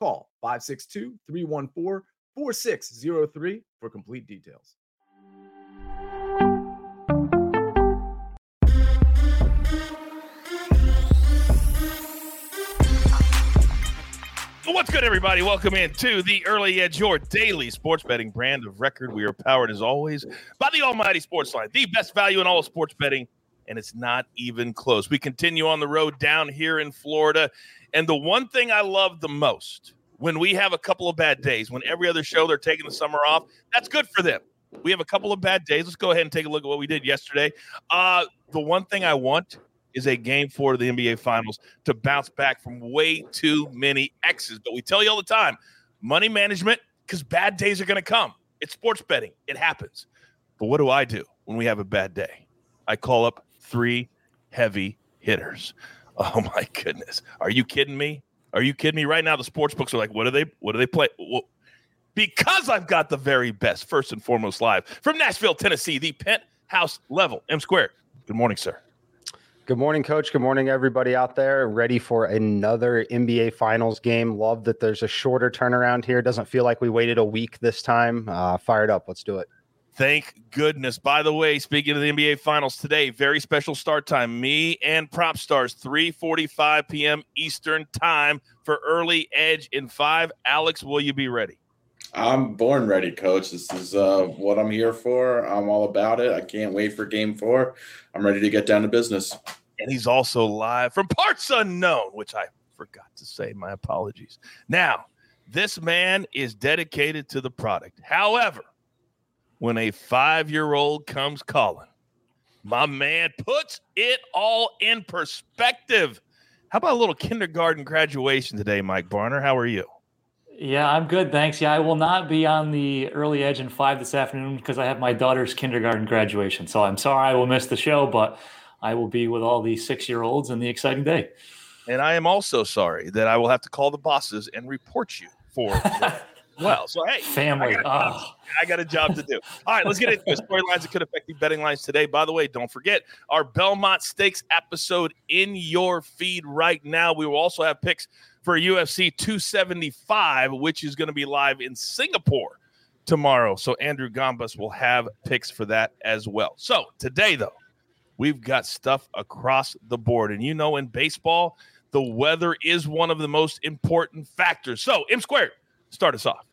Call 562 314 4603 for complete details. What's good, everybody? Welcome in to the Early Edge, your daily sports betting brand of record. We are powered, as always, by the Almighty SportsLine, the best value in all sports betting, and it's not even close. We continue on the road down here in Florida, and the one thing I love the most when we have a couple of bad days, when every other show they're taking the summer off, that's good for them. We have a couple of bad days. Let's go ahead and take a look at what we did yesterday. Uh, the one thing I want is a game four of the NBA Finals to bounce back from way too many X's. But we tell you all the time money management, because bad days are going to come. It's sports betting, it happens. But what do I do when we have a bad day? I call up three heavy hitters. Oh my goodness. Are you kidding me? Are you kidding me? Right now, the sports books are like, what do they what do they play? Well, because I've got the very best, first and foremost, live from Nashville, Tennessee, the penthouse level. M Square. Good morning, sir. Good morning, coach. Good morning, everybody out there. Ready for another NBA Finals game. Love that there's a shorter turnaround here. Doesn't feel like we waited a week this time. Uh, fired up. Let's do it. Thank goodness. By the way, speaking of the NBA Finals today, very special start time. Me and Prop Stars, 3:45 p.m. Eastern Time for early edge in five. Alex, will you be ready? I'm born ready, coach. This is uh, what I'm here for. I'm all about it. I can't wait for game four. I'm ready to get down to business and he's also live from parts unknown, which I forgot to say. My apologies. Now, this man is dedicated to the product. However, when a five year old comes calling, my man puts it all in perspective. How about a little kindergarten graduation today, Mike Barner? How are you? Yeah, I'm good. Thanks. Yeah, I will not be on the early edge in five this afternoon because I have my daughter's kindergarten graduation. So I'm sorry I will miss the show, but I will be with all the six year olds and the exciting day. And I am also sorry that I will have to call the bosses and report you for. well, so hey, family. I got, oh. I got, a job to do. All right, let's get into storylines that could affect the betting lines today. By the way, don't forget our Belmont Stakes episode in your feed right now. We will also have picks for UFC 275, which is going to be live in Singapore tomorrow. So Andrew Gombas will have picks for that as well. So today, though, We've got stuff across the board. And you know, in baseball, the weather is one of the most important factors. So, M squared, start us off.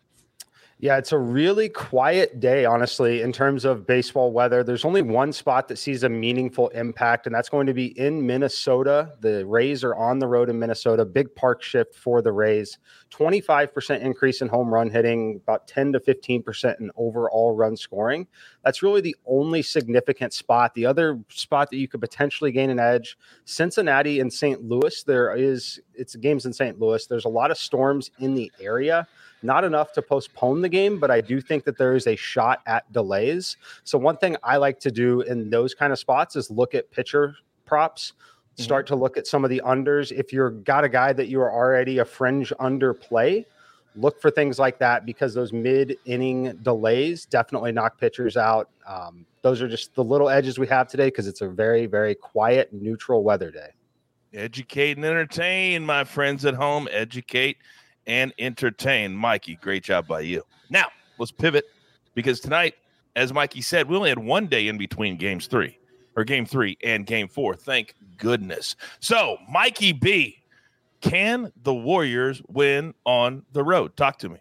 Yeah, it's a really quiet day, honestly, in terms of baseball weather. There's only one spot that sees a meaningful impact, and that's going to be in Minnesota. The Rays are on the road in Minnesota. Big park shift for the Rays. 25% increase in home run hitting, about 10 to 15% in overall run scoring. That's really the only significant spot. The other spot that you could potentially gain an edge, Cincinnati and St. Louis. There is, it's games in St. Louis. There's a lot of storms in the area. Not enough to postpone the game, but I do think that there is a shot at delays. So, one thing I like to do in those kind of spots is look at pitcher props mm-hmm. start mm-hmm. to look at some of the unders. If you're got a guy that you are already a fringe under play, look for things like that because those mid inning delays definitely knock pitchers out. Um, those are just the little edges we have today because it's a very, very quiet, neutral weather day. Educate and entertain, my friends at home. Educate and entertain. Mikey, great job by you. Now, let's pivot because tonight, as Mikey said, we only had one day in between games three or game three and game four. Thank goodness. So, Mikey B, can the Warriors win on the road? Talk to me.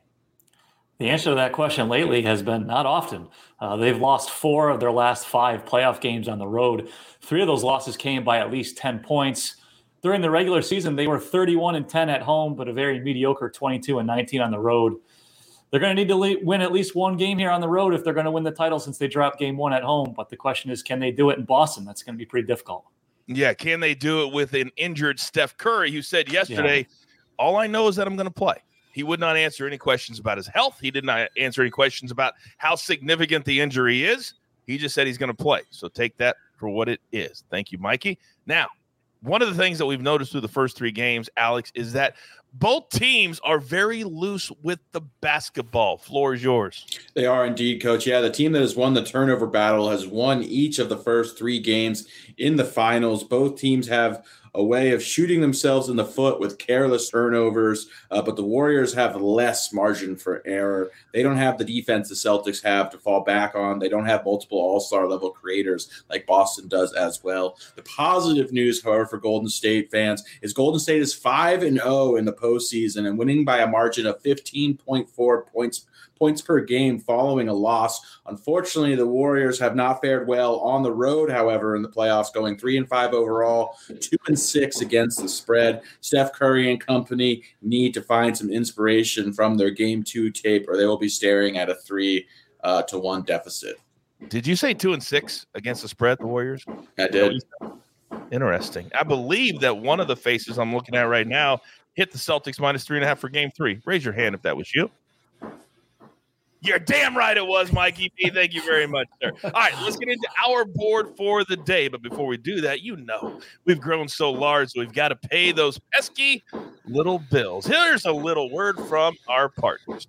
The answer to that question lately has been not often. Uh, they've lost four of their last five playoff games on the road. Three of those losses came by at least 10 points during the regular season, they were 31 and 10 at home, but a very mediocre 22 and 19 on the road. They're going to need to win at least one game here on the road if they're going to win the title since they dropped game one at home. But the question is, can they do it in Boston? That's going to be pretty difficult. Yeah, can they do it with an injured Steph Curry who said yesterday, yeah. all I know is that I'm going to play. He would not answer any questions about his health. He did not answer any questions about how significant the injury is. He just said he's going to play. So take that for what it is. Thank you, Mikey. Now, one of the things that we've noticed through the first three games, Alex, is that both teams are very loose with the basketball. Floor is yours. They are indeed, coach. Yeah, the team that has won the turnover battle has won each of the first three games in the finals. Both teams have a way of shooting themselves in the foot with careless turnovers. Uh, but the Warriors have less margin for error. They don't have the defense the Celtics have to fall back on. They don't have multiple all star level creators like Boston does as well. The positive news, however, for Golden State fans is Golden State is 5 and 0 in the postseason and winning by a margin of 15.4 points points per game following a loss. Unfortunately, the Warriors have not fared well on the road, however, in the playoffs, going three and five overall, two and six against the spread. Steph Curry and company need to find some inspiration from their game two tape, or they will be staring at a three uh, to one deficit. Did you say two and six against the spread, the Warriors? I did. Interesting. I believe that one of the faces I'm looking at right now hit the Celtics minus three and a half for game three. Raise your hand if that was you. You're damn right it was, Mikey P. Thank you very much, sir. All right, let's get into our board for the day. But before we do that, you know we've grown so large, so we've got to pay those pesky little bills. Here's a little word from our partners.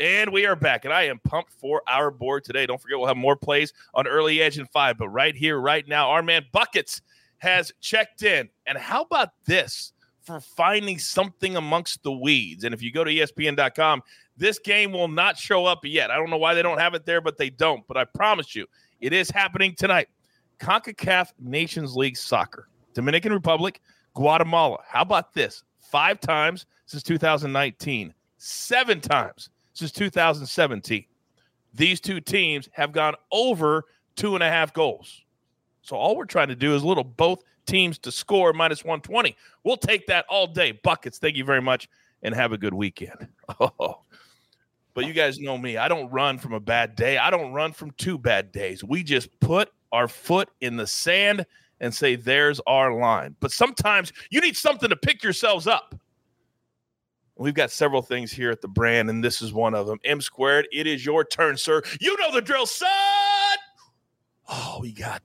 And we are back, and I am pumped for our board today. Don't forget, we'll have more plays on early edge and five, but right here, right now, our man Buckets has checked in. And how about this for finding something amongst the weeds? And if you go to ESPN.com, this game will not show up yet. I don't know why they don't have it there, but they don't. But I promise you, it is happening tonight. CONCACAF Nations League Soccer, Dominican Republic, Guatemala. How about this? Five times since 2019, seven times since 2017. These two teams have gone over two and a half goals. So all we're trying to do is little both teams to score minus 120. We'll take that all day. Buckets, thank you very much and have a good weekend. Oh. But you guys know me. I don't run from a bad day. I don't run from two bad days. We just put our foot in the sand and say, there's our line. But sometimes you need something to pick yourselves up. We've got several things here at the brand, and this is one of them. M squared, it is your turn, sir. You know the drill, son. Oh, we got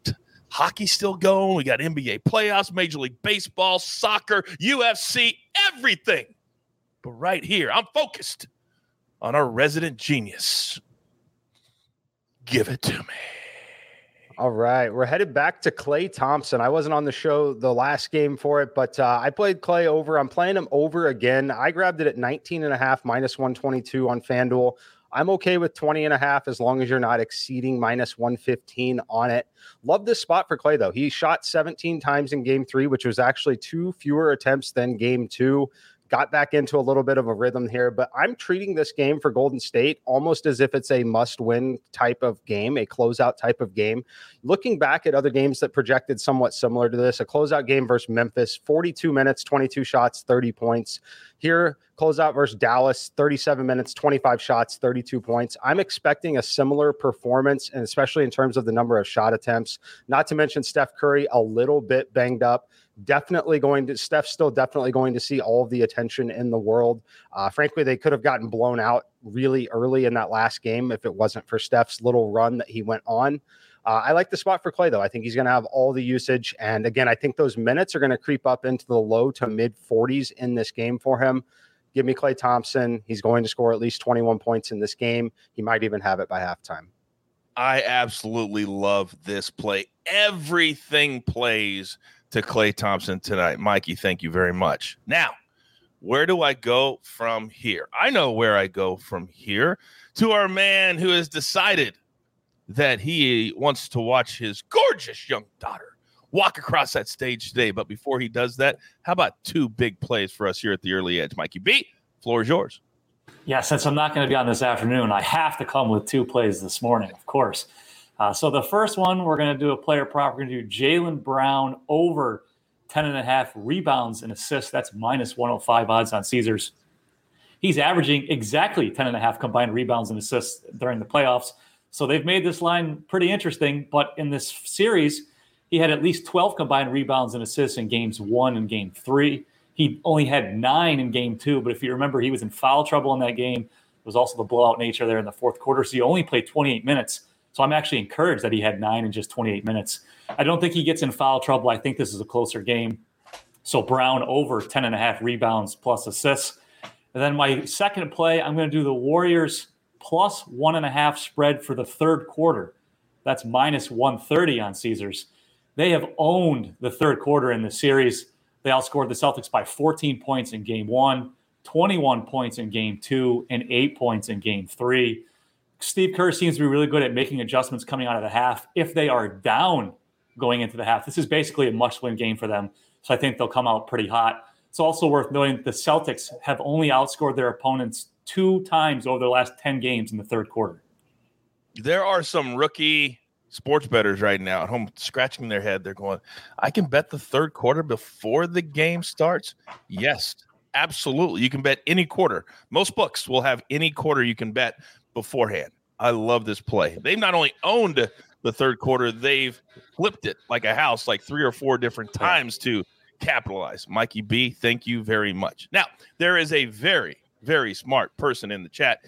hockey still going. We got NBA playoffs, Major League Baseball, soccer, UFC, everything. But right here, I'm focused on our resident genius. Give it to me. All right, we're headed back to Klay Thompson. I wasn't on the show the last game for it, but uh, I played Klay over. I'm playing him over again. I grabbed it at 19 and a half minus 122 on FanDuel. I'm okay with 20 and a half as long as you're not exceeding minus 115 on it. Love this spot for Klay, though. He shot 17 times in game three, which was actually two fewer attempts than game two got back into a little bit of a rhythm here, but I'm treating this game for Golden State almost as if it's a must win type of game, a closeout type of game. Looking back at other games that projected somewhat similar to this, a closeout game versus Memphis, 42 minutes, 22 shots, 30 points. Here, closeout versus Dallas, 37 minutes, 25 shots, 32 points. I'm expecting a similar performance, and especially in terms of the number of shot attempts. Not to mention Steph Curry, a little bit banged up definitely going to Steph's still definitely going to see all of the attention in the world. Uh, frankly, they could have gotten blown out really early in that last game if it wasn't for Steph's little run that he went on. Uh, I like the spot for Klay, though. I think he's going to have all the usage, and again, I think those minutes are going to creep up into the low to mid 40s in this game for him. Give me Klay Thompson. He's going to score at least 21 points in this game. He might even have it by halftime. I absolutely love this play. Everything plays to Klay Thompson tonight. Mikey, thank you very much. Now, where do I go from here? I know where I go from here to our man who has decided that he wants to watch his gorgeous young daughter walk across that stage today. But before he does that, how about two big plays for us here at the early edge? Mikey B, Floor is yours. Yeah, since I'm not going to be on this afternoon, I have to come with two plays this morning, of course. Uh, so the first one, we're going to do a player prop. We're going to do Jaylen Brown over 10 and a half rebounds and assists. That's minus 105 odds on Caesars. He's averaging exactly 10 and a half combined rebounds and assists during the playoffs. So they've made this line pretty interesting. But in this series, he had at least 12 combined rebounds and assists in games one and game three. He only had nine in game two, but if you remember, he was in foul trouble in that game. It was also the blowout nature there in the fourth quarter. So he only played 28 minutes. So I'm actually encouraged that he had nine in just 28 minutes. I don't think he gets in foul trouble. I think this is a closer game. So Brown over 10 and a half rebounds plus assists. And then my second play, I'm going to do the Warriors plus one and a half spread for the third quarter. That's minus 130 on Caesars. They have owned the third quarter in the series. They outscored the Celtics by 14 points in game one, 21 points in game two, and eight points in game three. Steve Kerr seems to be really good at making adjustments coming out of the half. If they are down going into the half, this is basically a must win game for them. So I think they'll come out pretty hot. It's also worth noting the Celtics have only outscored their opponents two times over the last 10 games in the third quarter. There are some rookie sports bettors right now at home scratching their head. They're going, I can bet the third quarter before the game starts. Yes, absolutely. You can bet any quarter. Most books will have any quarter you can bet beforehand. I love this play. They've not only owned the third quarter, they've flipped it like a house, like three or four different times to capitalize. Mikey B, thank you very much. Now, there is a very, very smart person in the chat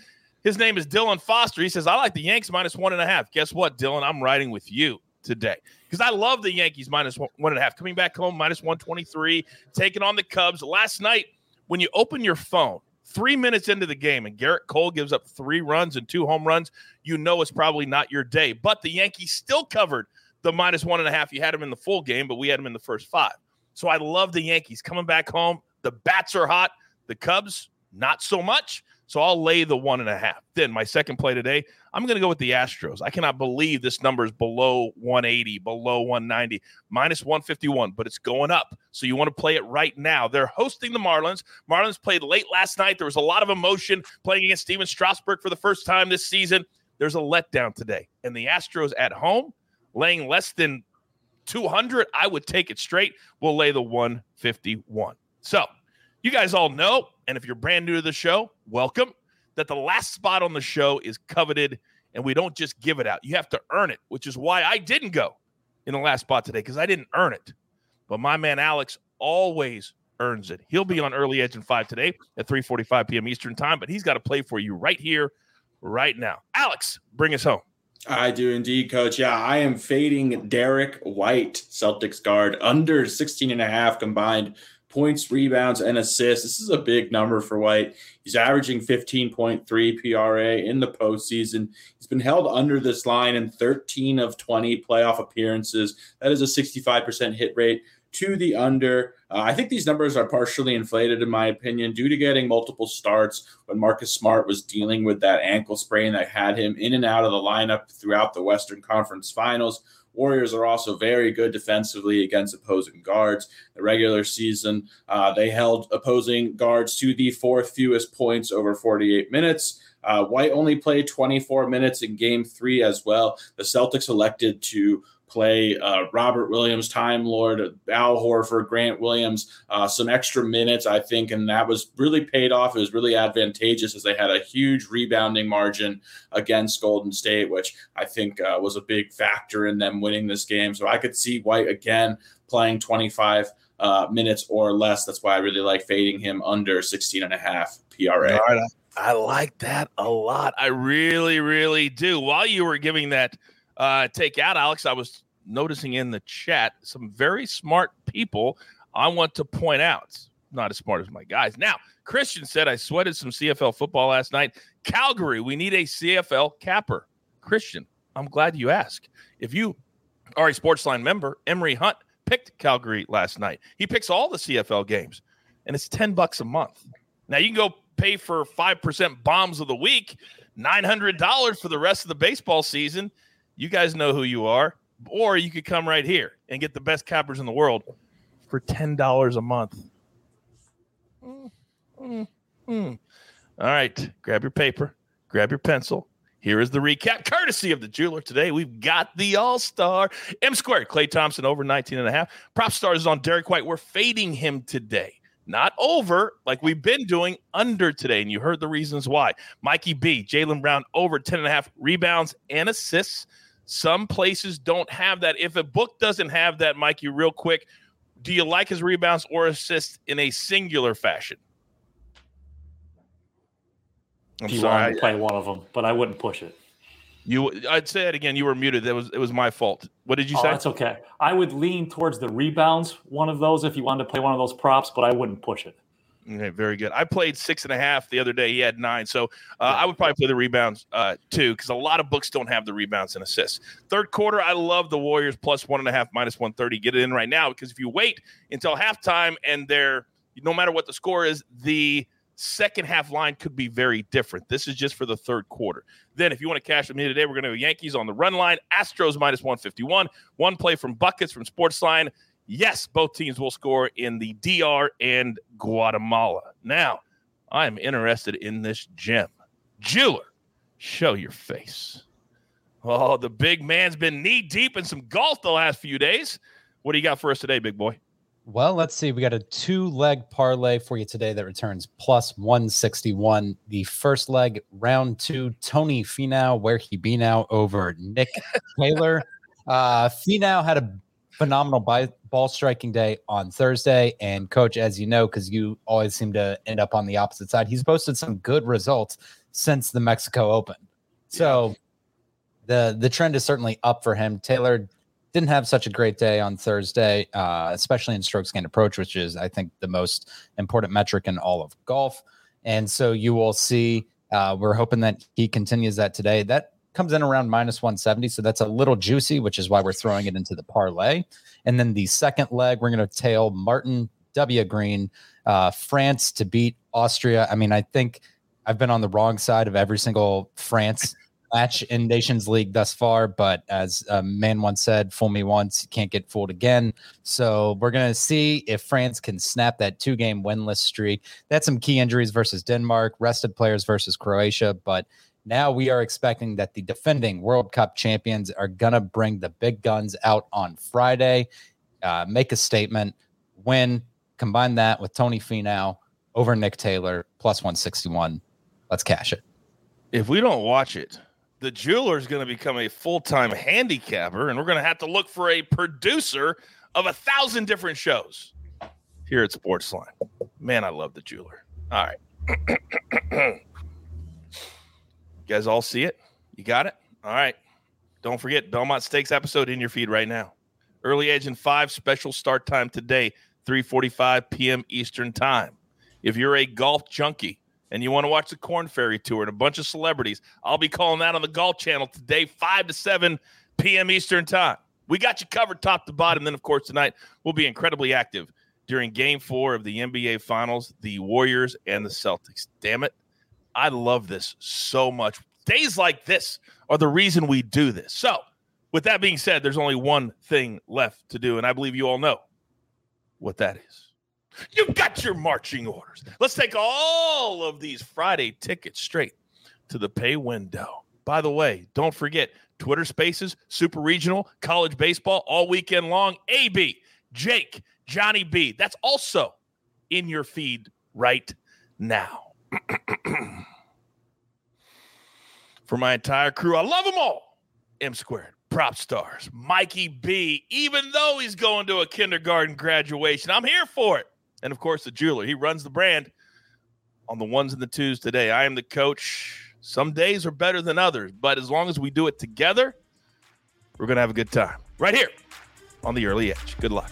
his name is Dylan Foster. He says, I like the Yanks minus one and a half. Guess what, Dylan? I'm riding with you today because I love the Yankees minus one, one and a half. Coming back home, minus 123, taking on the Cubs. Last night, when you open your phone, three minutes into the game, and Gerrit Cole gives up three runs and two home runs, you know it's probably not your day. But the Yankees still covered the minus one and a half. You had them in the full game, but we had them in the first five. So I love the Yankees coming back home. The bats are hot. The Cubs, not so much. So I'll lay the one and a half. Then my second play today, I'm going to go with the Astros. I cannot believe this number is below 180, below 190, minus 151, but it's going up. So you want to play it right now. They're hosting the Marlins. Marlins played late last night. There was a lot of emotion playing against Stephen Strasburg for the first time this season. There's a letdown today. And the Astros at home, laying less than 200, I would take it straight. We'll lay the 151. So you guys all know, and if you're brand new to the show, welcome, that the last spot on the show is coveted and we don't just give it out. You have to earn it, which is why I didn't go in the last spot today because I didn't earn it. But my man Alex always earns it. He'll be on early edge in five today at 3:45 p.m. Eastern time, but he's got to play for you right here, right now. Alex, bring us home. I do indeed, coach. Yeah, I am fading Derrick White, Celtics guard, under 16 and a half combined points, rebounds, and assists. This is a big number for White. He's averaging 15.3 PRA in the postseason. He's been held under this line in 13 of 20 playoff appearances. That is a 65% hit rate to the under. Uh, I think these numbers are partially inflated, in my opinion, due to getting multiple starts when Marcus Smart was dealing with that ankle sprain that had him in and out of the lineup throughout the Western Conference Finals. Warriors are also very good defensively against opposing guards. The regular season, uh, they held opposing guards to the fourth fewest points over 48 minutes. Uh, White only played 24 minutes in game three as well. The Celtics elected to play uh, Robert Williams, Time Lord, Al Horford, Grant Williams, uh, some extra minutes, I think, and that was really paid off. It was really advantageous as they had a huge rebounding margin against Golden State, which I think uh, was a big factor in them winning this game. So I could see White again playing 25 uh, minutes or less. That's why I really like fading him under 16 and a half PRA. I like that a lot. I really, really do. While you were giving that – uh, take out, Alex. I was noticing in the chat some very smart people I want to point out. Not as smart as my guys. Now, Christian said I sweated some CFL football last night. Calgary, we need a CFL capper. Christian, I'm glad you asked. If you are a Sportsline member, Emory Hunt picked Calgary last night. He picks all the CFL games, and it's 10 bucks a month. Now you can go pay for 5% bombs of the week, $900 for the rest of the baseball season. You guys know who you are. Or you could come right here and get the best cappers in the world for $10 a month. Mm, mm, mm. All right, grab your paper, grab your pencil. Here is the recap, courtesy of the jeweler. Today, we've got the All Star M squared. Klay Thompson over 19 and a half. Prop stars is on Derrick White. We're fading him today. Not over like we've been doing under today. And you heard the reasons why. Mikey B, Jaylen Brown over 10 and a half rebounds and assists. Some places don't have that. If a book doesn't have that, Mikey, real quick, do you like his rebounds or assists in a singular fashion? I'm if you sorry. wanted to play one of them, but I wouldn't push it. You, I'd say it again. You were muted. That was it was my fault. What did you oh, say? That's okay. I would lean towards the rebounds. One of those, if you wanted to play one of those props, but I wouldn't push it. Okay, very good. I played six and a half the other day. He had nine, so uh, I would probably play the rebounds uh, too, because a lot of books don't have the rebounds and assists. Third quarter, I love the Warriors plus one and a half, minus one thirty. Get it in right now, because if you wait until halftime and they're no matter what the score is, the second half line could be very different. This is just for the third quarter. Then, if you want to cash with me today, we're going to have Yankees on the run line, Astros minus 151, one play from Buckets from Sportsline. Yes, both teams will score in the DR and Guatemala. Now, I'm interested in this gem. Jeweler, show your face. Oh, the big man's been knee deep in some golf the last few days. What do you got for us today, big boy? Well, let's see. We got a two leg parlay for you today that returns plus 161. The first leg, round two, Tony Finau, where he be now over Nick Taylor. Uh, Finau had a phenomenal by, ball striking day on Thursday. And, coach, as you know, because you always seem to end up on the opposite side, he's posted some good results since the Mexico Open. So, the the trend is certainly up for him. Taylor didn't have such a great day on Thursday, uh, especially in strokes gained approach, which is, I think, the most important metric in all of golf. And so you will see, uh, we're hoping that he continues that today. That comes in around minus 170. So that's a little juicy, which is why we're throwing it into the parlay. And then the second leg, we're going to tail Martin W. Green, uh, France to beat Austria. I mean, I think I've been on the wrong side of every single France match in Nations League thus far, but as a man once said, fool me once, can't get fooled again. So we're going to see if France can snap that two game winless streak. That's some key injuries versus Denmark, rested players versus Croatia, but now we are expecting that the defending World Cup champions are going to bring the big guns out on Friday, uh, make a statement, win, combine that with Tony Finau over Nick Taylor plus 161. Let's cash it. If we don't watch it, the jeweler is going to become a full-time handicapper and we're going to have to look for a producer of a thousand different shows here at sportsline man i love the jeweler all right you guys all see it you got it all right don't forget belmont stakes episode in your feed right now early edge and five special start time today 3.45 p.m eastern time if you're a golf junkie and you want to watch the Corn Ferry Tour and a bunch of celebrities, I'll be calling that on the Golf Channel today, 5 to 7 p.m. Eastern Time. We got you covered top to bottom. Then, of course, tonight we'll be incredibly active during game four of the NBA Finals, the Warriors and the Celtics. Damn it. I love this so much. Days like this are the reason we do this. So, with that being said, there's only one thing left to do, and I believe you all know what that is. You've got your marching orders. Let's take all of these Friday tickets straight to the pay window. By the way, don't forget Twitter Spaces, Super Regional, College Baseball all weekend long. AB, Jake, Johnny B. That's also in your feed right now. For my entire crew, I love them all. M squared, prop stars, Mikey B. Even though he's going to a kindergarten graduation, I'm here for it and of course the jeweler. He runs the brand on the ones and the twos today. I am the coach. Some days are better than others, but as long as we do it together, we're going to have a good time. Right here on the early edge. Good luck.